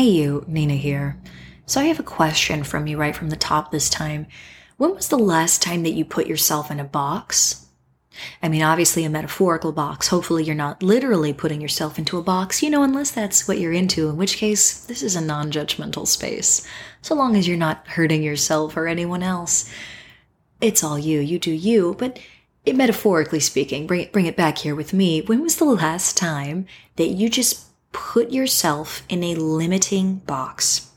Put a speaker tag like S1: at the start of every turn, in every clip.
S1: Hey, you, Nina here. So, I have a question from you right from the top this time. When was the last time that you put yourself in a box? I mean, obviously, a metaphorical box. Hopefully, you're not literally putting yourself into a box, you know, unless that's what you're into, in which case, this is a non judgmental space. So long as you're not hurting yourself or anyone else. It's all you, you do you, but it, metaphorically speaking, bring it, bring it back here with me. When was the last time that you just put yourself in a limiting box?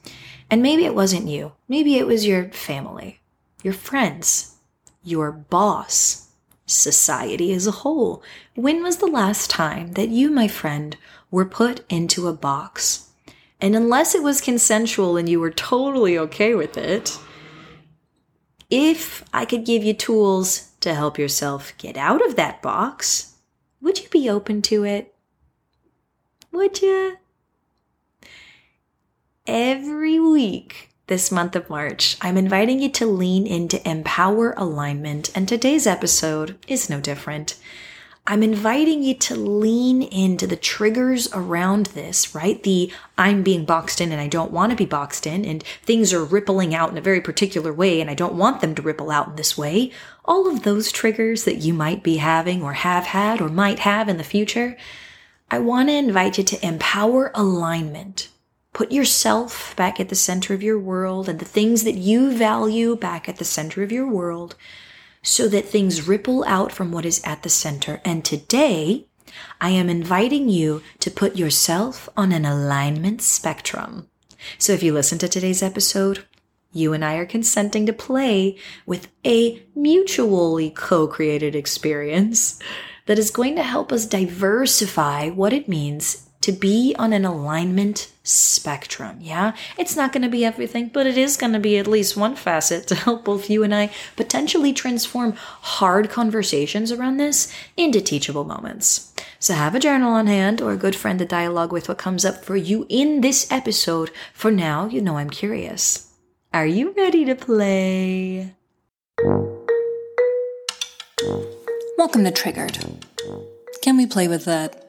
S1: And maybe it wasn't you. Maybe it was your family, your friends, your boss, society as a whole. When was the last time that you, my friend, were put into a box? And unless it was consensual and you were totally okay with it, if I could give you tools to help yourself get out of that box, would you be open to it? Would you? Every week this month of March, I'm inviting you to lean into empower alignment, and today's episode is no different. I'm inviting you to lean into the triggers around this, right? The I'm being boxed in and I don't want to be boxed in, and things are rippling out in a very particular way and I don't want them to ripple out in this way. All of those triggers that you might be having or have had or might have in the future. I want to invite you to empower alignment. Put yourself back at the center of your world and the things that you value back at the center of your world so that things ripple out from what is at the center. And today, I am inviting you to put yourself on an alignment spectrum. So if you listen to today's episode, you and I are consenting to play with a mutually co-created experience that is going to help us diversify what it means to be on an alignment spectrum. Yeah, it's not going to be everything, but it is going to be at least one facet to help both you and I potentially transform hard conversations around this into teachable moments. So have a journal on hand or a good friend to dialogue with what comes up for you in this episode. For now, you know I'm curious. Are you ready to play?
S2: Welcome to Triggered. Can we play with that?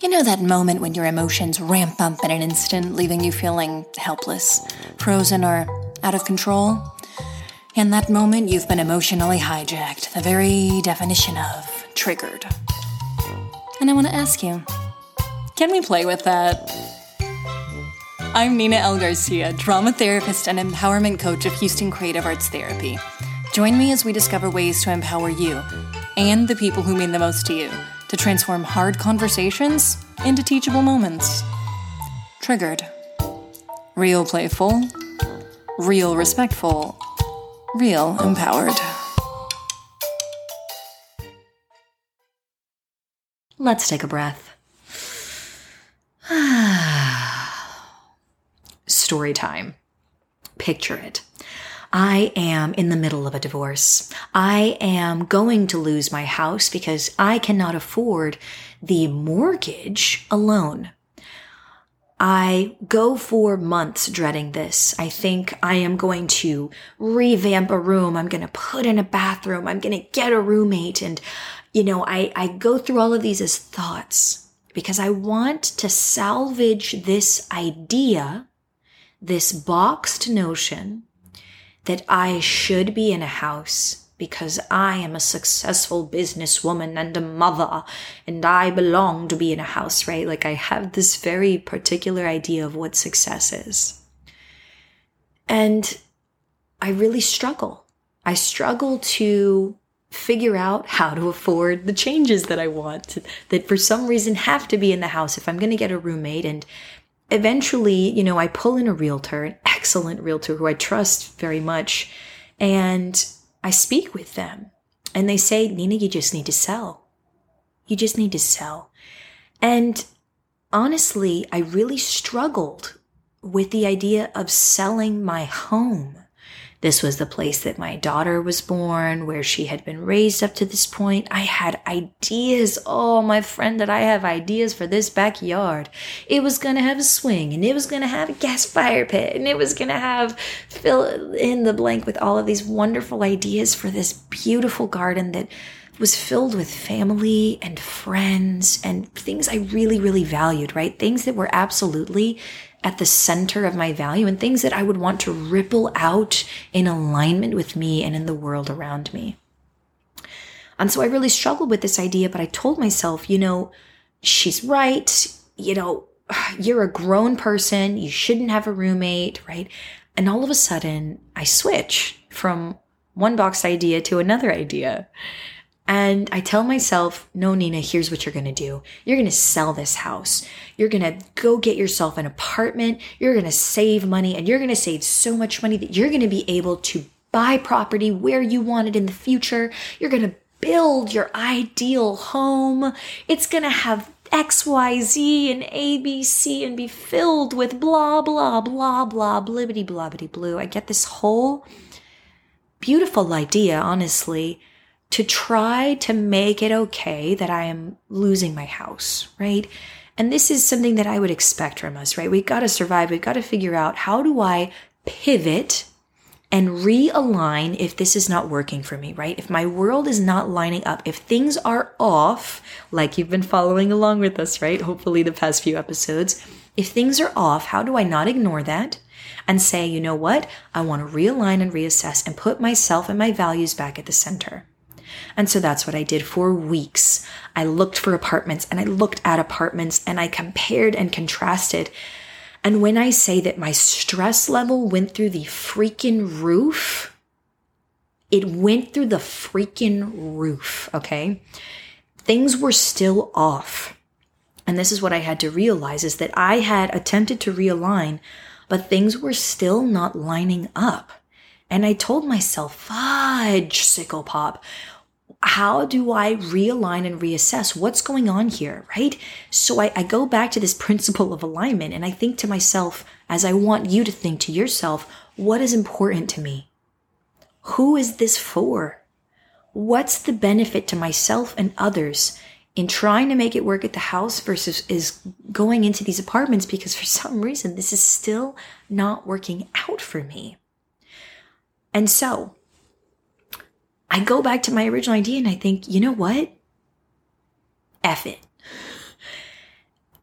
S2: You know that moment when your emotions ramp up in an instant, leaving you feeling helpless, frozen, or out of control? In that moment, you've been emotionally hijacked, the very definition of triggered. And I want to ask you can we play with that? I'm Nina L. Garcia, drama therapist and empowerment coach of Houston Creative Arts Therapy. Join me as we discover ways to empower you and the people who mean the most to you to transform hard conversations into teachable moments. Triggered. Real playful, real respectful, real empowered.
S1: Let's take a breath. Story time. Picture it. I am in the middle of a divorce. I am going to lose my house because I cannot afford the mortgage alone. I go for months dreading this. I think I am going to revamp a room. I'm going to put in a bathroom. I'm going to get a roommate. And, you know, I, I go through all of these as thoughts because I want to salvage this idea, this boxed notion that I should be in a house because I am a successful businesswoman and a mother and I belong to be in a house, right? Like I have this very particular idea of what success is. And I really struggle. I struggle to figure out how to afford the changes that I want that for some reason have to be in the house if I'm going to get a roommate and eventually, you know, I pull in a realtor, an excellent realtor who I trust very much, and I speak with them. And they say, Nina, you just need to sell. You just need to sell. And honestly, I really struggled with the idea of selling my home. This was the place that my daughter was born, where she had been raised up to this point. I had ideas. Oh, my friend, that I have ideas for this backyard. It was going to have a swing and it was going to have a gas fire pit and it was going to have fill in the blank with all of these wonderful ideas for this beautiful garden that was filled with family and friends and things I really, really valued, right? Things that were absolutely at the center of my value and things that I would want to ripple out in alignment with me and in the world around me. And so I really struggled with this idea, but I told myself, you know, she's right. You know, you're a grown person. You shouldn't have a roommate, right? And all of a sudden, I switch from one box idea to another idea. And I tell myself, no, Nina, here's what you're going to do. You're going to sell this house. You're going to go get yourself an apartment. You're going to save money and you're going to save so much money that you're going to be able to buy property where you want it in the future. You're going to build your ideal home. It's going to have XYZ and ABC and be filled with blah, blah, blah, blah, blibbity, blobbity, blue. I get this whole beautiful idea, honestly to try to make it okay that I am losing my house, right? And this is something that I would expect from us, right? We've got to survive. We've got to figure out how do I pivot and realign if this is not working for me, right? If my world is not lining up, if things are off, like you've been following along with us, right? Hopefully, the past few episodes. If things are off, how do I not ignore that and say, you know what? I want to realign and reassess and put myself and my values back at the center. And so that's what I did for weeks. I looked for apartments and I looked at apartments and I compared and contrasted. And when I say that my stress level went through the freaking roof, it went through the freaking roof, okay? Things were still off. And this is what I had to realize is that I had attempted to realign, but things were still not lining up. And I told myself, fudge, sickle pop how do I realign and reassess what's going on here, right? So I, I, go back to this principle of alignment and I think to myself, as I want you to think to yourself, what is important to me? Who is this for? What's the benefit to myself and others in trying to make it work at the house versus is going into these apartments because for some reason this is still not working out for me. And so I go back to my original idea and I think, you know what? F it.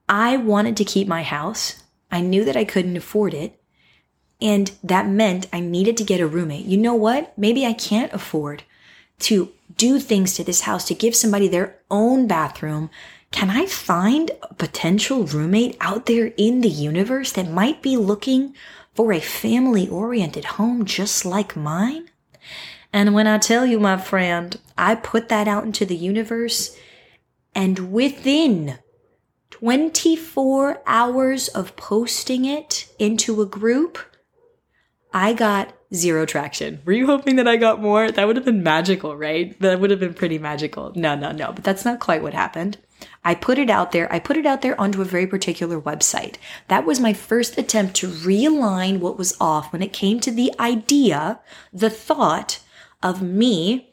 S1: I wanted to keep my house. I knew that I couldn't afford it. And that meant I needed to get a roommate. You know what? Maybe I can't afford to do things to this house to give somebody their own bathroom. Can I find a potential roommate out there in the universe that might be looking for a family oriented home just like mine? And when I tell you, my friend, I put that out into the universe, and within 24 hours of posting it into a group, I got zero traction. Were you hoping that I got more? That would have been magical, right? That would have been pretty magical. No, no, no, but that's not quite what happened. I put it out there. I put it out there onto a very particular website. That was my first attempt to realign what was off when it came to the idea, the thought of me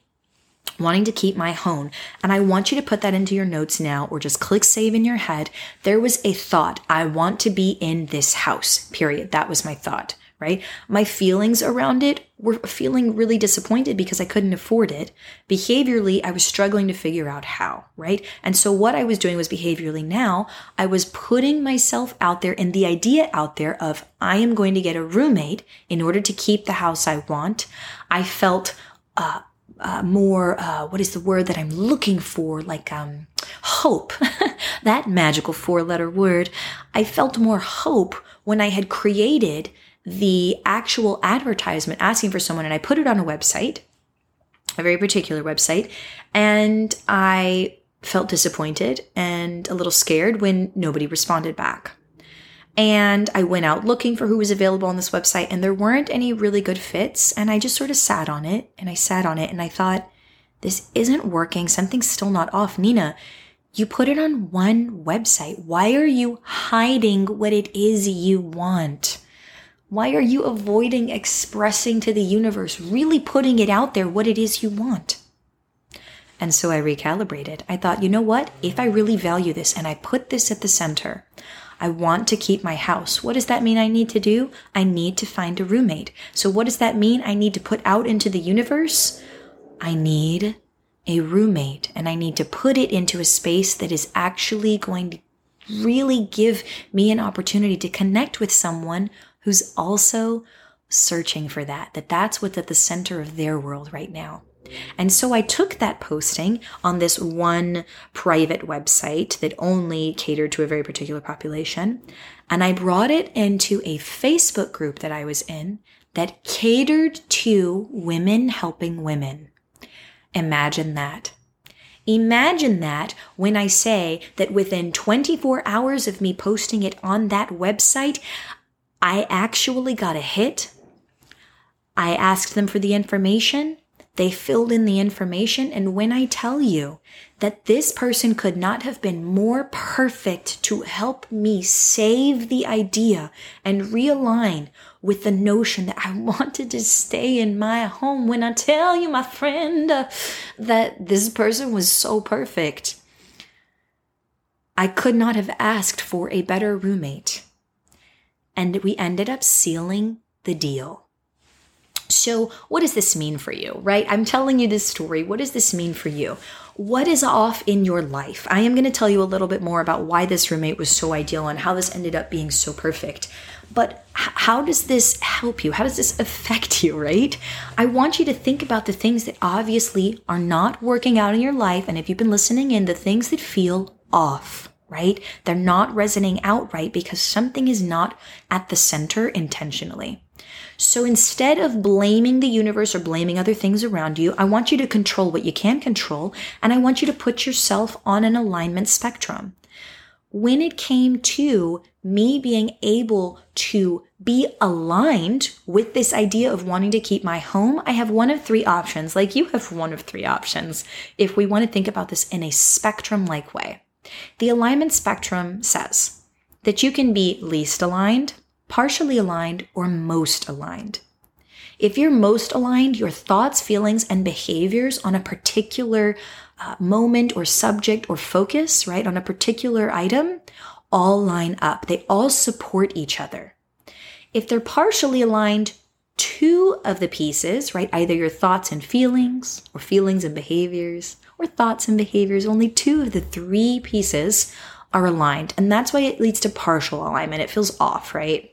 S1: wanting to keep my home. And I want you to put that into your notes now or just click save in your head. There was a thought. I want to be in this house, period. That was my thought, right? My feelings around it were feeling really disappointed because I couldn't afford it. Behaviorally, I was struggling to figure out how, right? And so what I was doing was behaviorally now, I was putting myself out there and the idea out there of I am going to get a roommate in order to keep the house I want. I felt uh, uh, more uh, what is the word that I'm looking for? Like um, hope. that magical four-letter word. I felt more hope when I had created the actual advertisement asking for someone, and I put it on a website, a very particular website, and I felt disappointed and a little scared when nobody responded back. And I went out looking for who was available on this website, and there weren't any really good fits. And I just sort of sat on it and I sat on it and I thought, this isn't working. Something's still not off. Nina, you put it on one website. Why are you hiding what it is you want? Why are you avoiding expressing to the universe, really putting it out there what it is you want? And so I recalibrated. I thought, you know what? If I really value this and I put this at the center, I want to keep my house. What does that mean I need to do? I need to find a roommate. So what does that mean I need to put out into the universe? I need a roommate and I need to put it into a space that is actually going to really give me an opportunity to connect with someone who's also searching for that, that that's what's at the center of their world right now. And so I took that posting on this one private website that only catered to a very particular population, and I brought it into a Facebook group that I was in that catered to women helping women. Imagine that. Imagine that when I say that within 24 hours of me posting it on that website, I actually got a hit. I asked them for the information. They filled in the information. And when I tell you that this person could not have been more perfect to help me save the idea and realign with the notion that I wanted to stay in my home, when I tell you, my friend, that this person was so perfect, I could not have asked for a better roommate. And we ended up sealing the deal. So, what does this mean for you, right? I'm telling you this story. What does this mean for you? What is off in your life? I am going to tell you a little bit more about why this roommate was so ideal and how this ended up being so perfect. But how does this help you? How does this affect you, right? I want you to think about the things that obviously are not working out in your life. And if you've been listening in, the things that feel off, right? They're not resonating out right because something is not at the center intentionally. So instead of blaming the universe or blaming other things around you, I want you to control what you can control, and I want you to put yourself on an alignment spectrum. When it came to me being able to be aligned with this idea of wanting to keep my home, I have one of three options, like you have one of three options, if we want to think about this in a spectrum like way. The alignment spectrum says that you can be least aligned, partially aligned, or most aligned. If you're most aligned, your thoughts, feelings, and behaviors on a particular uh, moment or subject or focus, right, on a particular item, all line up. They all support each other. If they're partially aligned, two of the pieces, right, either your thoughts and feelings, or feelings and behaviors, or thoughts and behaviors, only two of the three pieces are aligned. And that's why it leads to partial alignment. It feels off, right?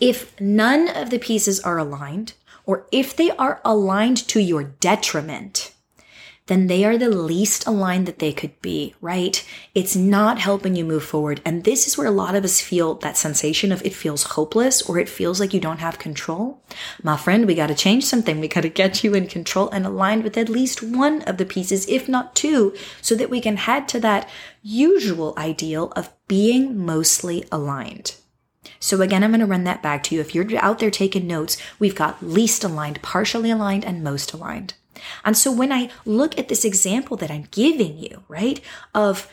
S1: If none of the pieces are aligned, or if they are aligned to your detriment, then they are the least aligned that they could be, right? It's not helping you move forward. And this is where a lot of us feel that sensation of it feels hopeless or it feels like you don't have control. My friend, we got to change something. We got to get you in control and aligned with at least one of the pieces, if not two, so that we can head to that usual ideal of being mostly aligned. So again, I'm going to run that back to you. If you're out there taking notes, we've got least aligned, partially aligned, and most aligned. And so when I look at this example that I'm giving you, right, of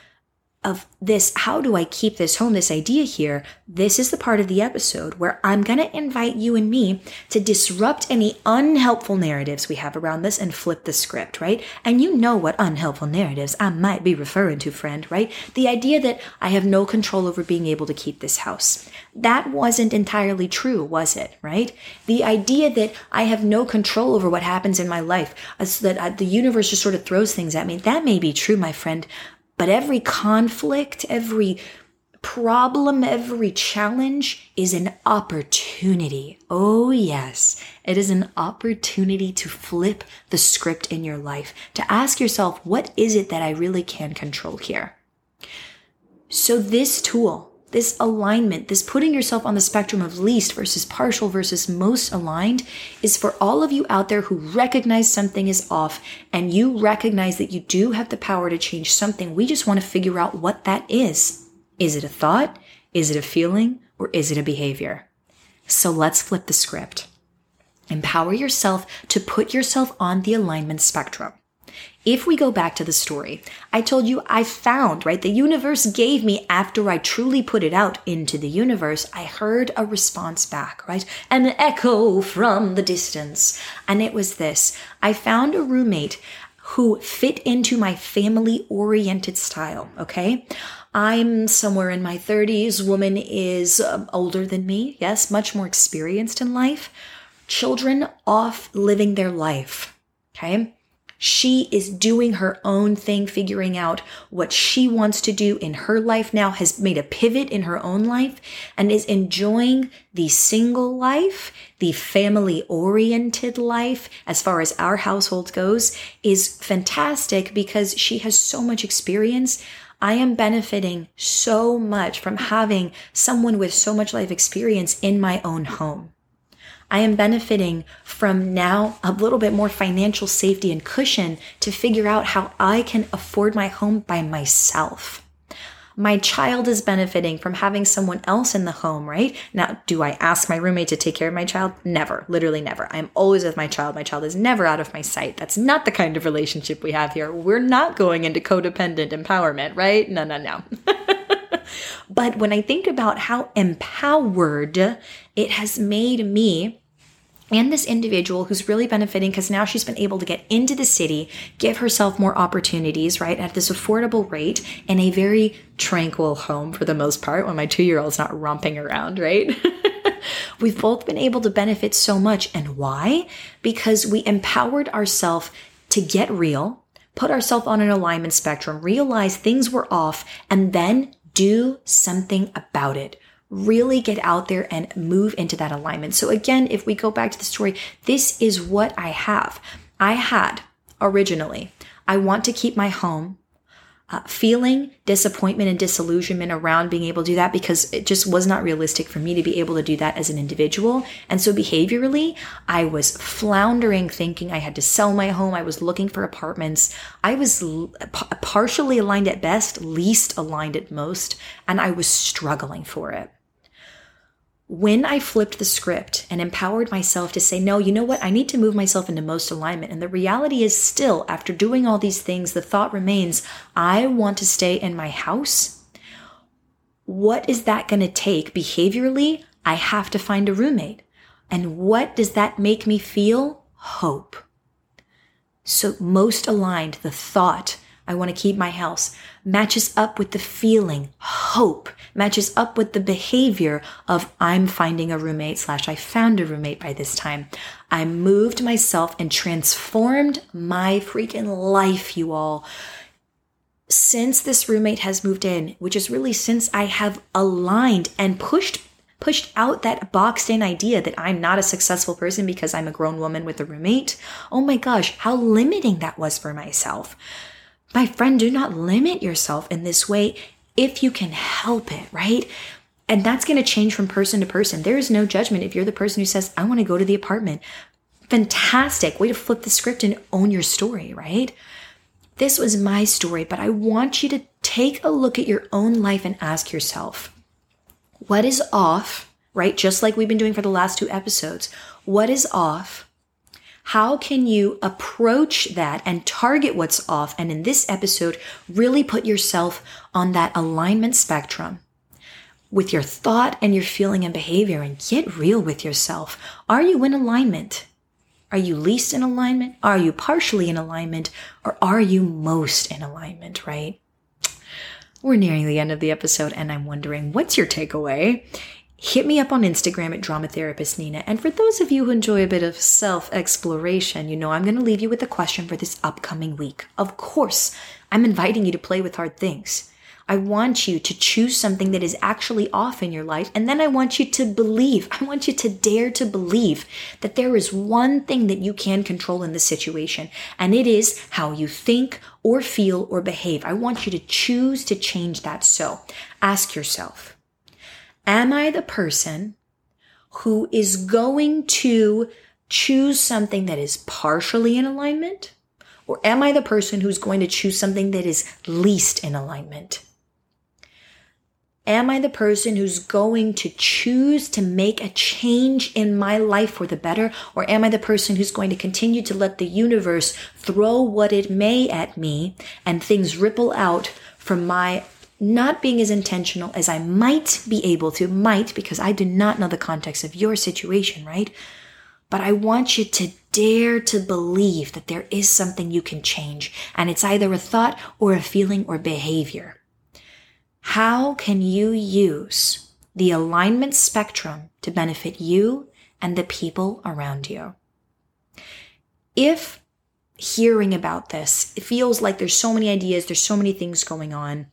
S1: of this how do I keep this home, this idea here, this is the part of the episode where I'm going to invite you and me to disrupt any unhelpful narratives we have around this and flip the script, right? And you know what unhelpful narratives I might be referring to, friend, right? The idea that I have no control over being able to keep this house. That wasn't entirely true, was it, right? The idea that I have no control over what happens in my life, so that uh, the universe just sort of throws things at me, that may be true, my friend, but every conflict, every problem, every challenge is an opportunity. Oh, yes, it is an opportunity to flip the script in your life, to ask yourself, what is it that I really can control here? So, this tool, this alignment, this putting yourself on the spectrum of least versus partial versus most aligned is for all of you out there who recognize something is off and you recognize that you do have the power to change something. We just want to figure out what that is. Is it a thought? Is it a feeling? Or is it a behavior? So let's flip the script. Empower yourself to put yourself on the alignment spectrum. If we go back to the story, I told you I found, right? The universe gave me after I truly put it out into the universe, I heard a response back, right? An echo from the distance. And it was this I found a roommate who fit into my family oriented style, okay? I'm somewhere in my 30s. Woman is um, older than me, yes, much more experienced in life. Children off living their life, okay? She is doing her own thing, figuring out what she wants to do in her life now, has made a pivot in her own life, and is enjoying the single life, the family oriented life, as far as our household goes, is fantastic because she has so much experience. I am benefiting so much from having someone with so much life experience in my own home. I am benefiting from now a little bit more financial safety and cushion to figure out how I can afford my home by myself. My child is benefiting from having someone else in the home, right? Now, do I ask my roommate to take care of my child? Never, literally never. I'm always with my child. My child is never out of my sight. That's not the kind of relationship we have here. We're not going into codependent empowerment, right? No, no, no. but when I think about how empowered it has made me and this individual who's really benefiting because now she's been able to get into the city, give herself more opportunities, right, at this affordable rate in a very tranquil home for the most part when my two year old's not romping around, right? We've both been able to benefit so much. And why? Because we empowered ourselves to get real, put ourselves on an alignment spectrum, realize things were off, and then do something about it really get out there and move into that alignment. So again, if we go back to the story, this is what I have. I had originally, I want to keep my home. Uh, feeling disappointment and disillusionment around being able to do that because it just was not realistic for me to be able to do that as an individual. And so behaviorally, I was floundering thinking I had to sell my home. I was looking for apartments. I was partially aligned at best, least aligned at most, and I was struggling for it when I flipped the script and empowered myself to say, no, you know what? I need to move myself into most alignment. And the reality is still, after doing all these things, the thought remains, I want to stay in my house. What is that going to take behaviorally? I have to find a roommate. And what does that make me feel? Hope. So most aligned, the thought, I want to keep my house, matches up with the feeling, hope, matches up with the behavior of I'm finding a roommate slash I found a roommate by this time. I moved myself and transformed my freaking life, you all. Since this roommate has moved in, which is really since I have aligned and pushed pushed out that boxed in idea that I'm not a successful person because I'm a grown woman with a roommate. Oh my gosh, how limiting that was for myself. My friend, do not limit yourself in this way if you can help it, right? And that's going to change from person to person. There is no judgment if you're the person who says, I want to go to the apartment. Fantastic. Way to flip the script and own your story, right? This was my story, but I want you to take a look at your own life and ask yourself, what is off, right? Just like we've been doing for the last two episodes. What is off? How can you approach that and target what's off? And in this episode, really put yourself on that alignment spectrum with your thought and your feeling and behavior and get real with yourself. Are you in alignment? Are you least in alignment? Are you partially in alignment? Or are you most in alignment, right? We're nearing the end of the episode and I'm wondering, what's your takeaway? Hit me up on Instagram at Drama Therapist Nina. And for those of you who enjoy a bit of self exploration, you know I'm going to leave you with a question for this upcoming week. Of course, I'm inviting you to play with hard things. I want you to choose something that is actually off in your life. And then I want you to believe, I want you to dare to believe that there is one thing that you can control in this situation. And it is how you think or feel or behave. I want you to choose to change that. So ask yourself, Am I the person who is going to choose something that is partially in alignment? Or am I the person who's going to choose something that is least in alignment? Am I the person who's going to choose to make a change in my life for the better? Or am I the person who's going to continue to let the universe throw what it may at me and things ripple out from my not being as intentional as I might be able to, might, because I do not know the context of your situation, right? But I want you to dare to believe that there is something you can change, and it's either a thought or a feeling or behavior. How can you use the alignment spectrum to benefit you and the people around you? If hearing about this. It feels like there's so many ideas, there's so many things going on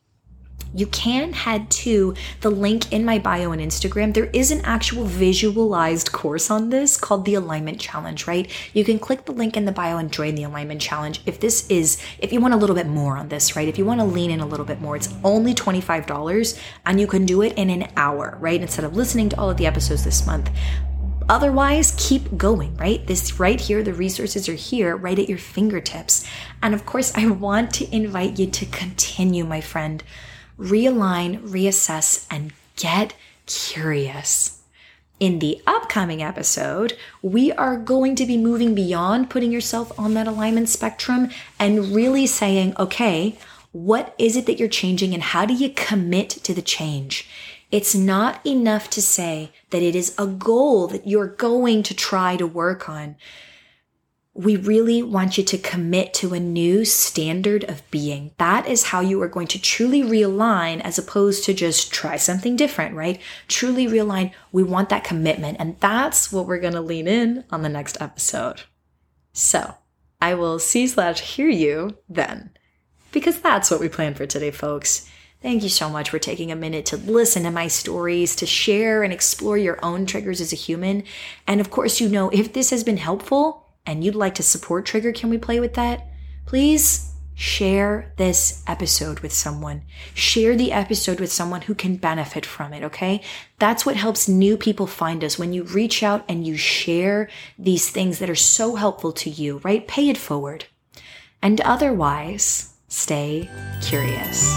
S1: you can head to the link in my bio and Instagram. There is an actual visualized course on this called the Alignment Challenge, right? You can click the link in the bio and join the Alignment Challenge. If this is, if you want a little bit more on this, right? If you want to lean in a little bit more, it's only $25 and you can do it in an hour, right? Instead of listening to all of the episodes this month. Otherwise, keep going, right? This right here, the resources are here right at your fingertips. And of course, I want to invite you to continue, my friend realign, reassess, and get curious. In the upcoming episode, we are going to be moving beyond putting yourself on that alignment spectrum and really saying, okay, what is it that you're changing and how do you commit to the change? It's not enough to say that it is a goal that you're going to try to work on we really want you to commit to a new standard of being. That is how you are going to truly realign as opposed to just try something different, right? Truly realign. We want that commitment. And that's what we're going to lean in on the next episode. So I will see slash hear you then, because that's what we plan for today, folks. Thank you so much for taking a minute to listen to my stories, to share and explore your own triggers as a human. And of course, you know, if this has been helpful, and you'd like to support Trigger Can We Play with that? Please share this episode with someone. Share the episode with someone who can benefit from it, okay? That's what helps new people find us when you reach out and you share these things that are so helpful to you, right? Pay it forward. And otherwise, stay curious.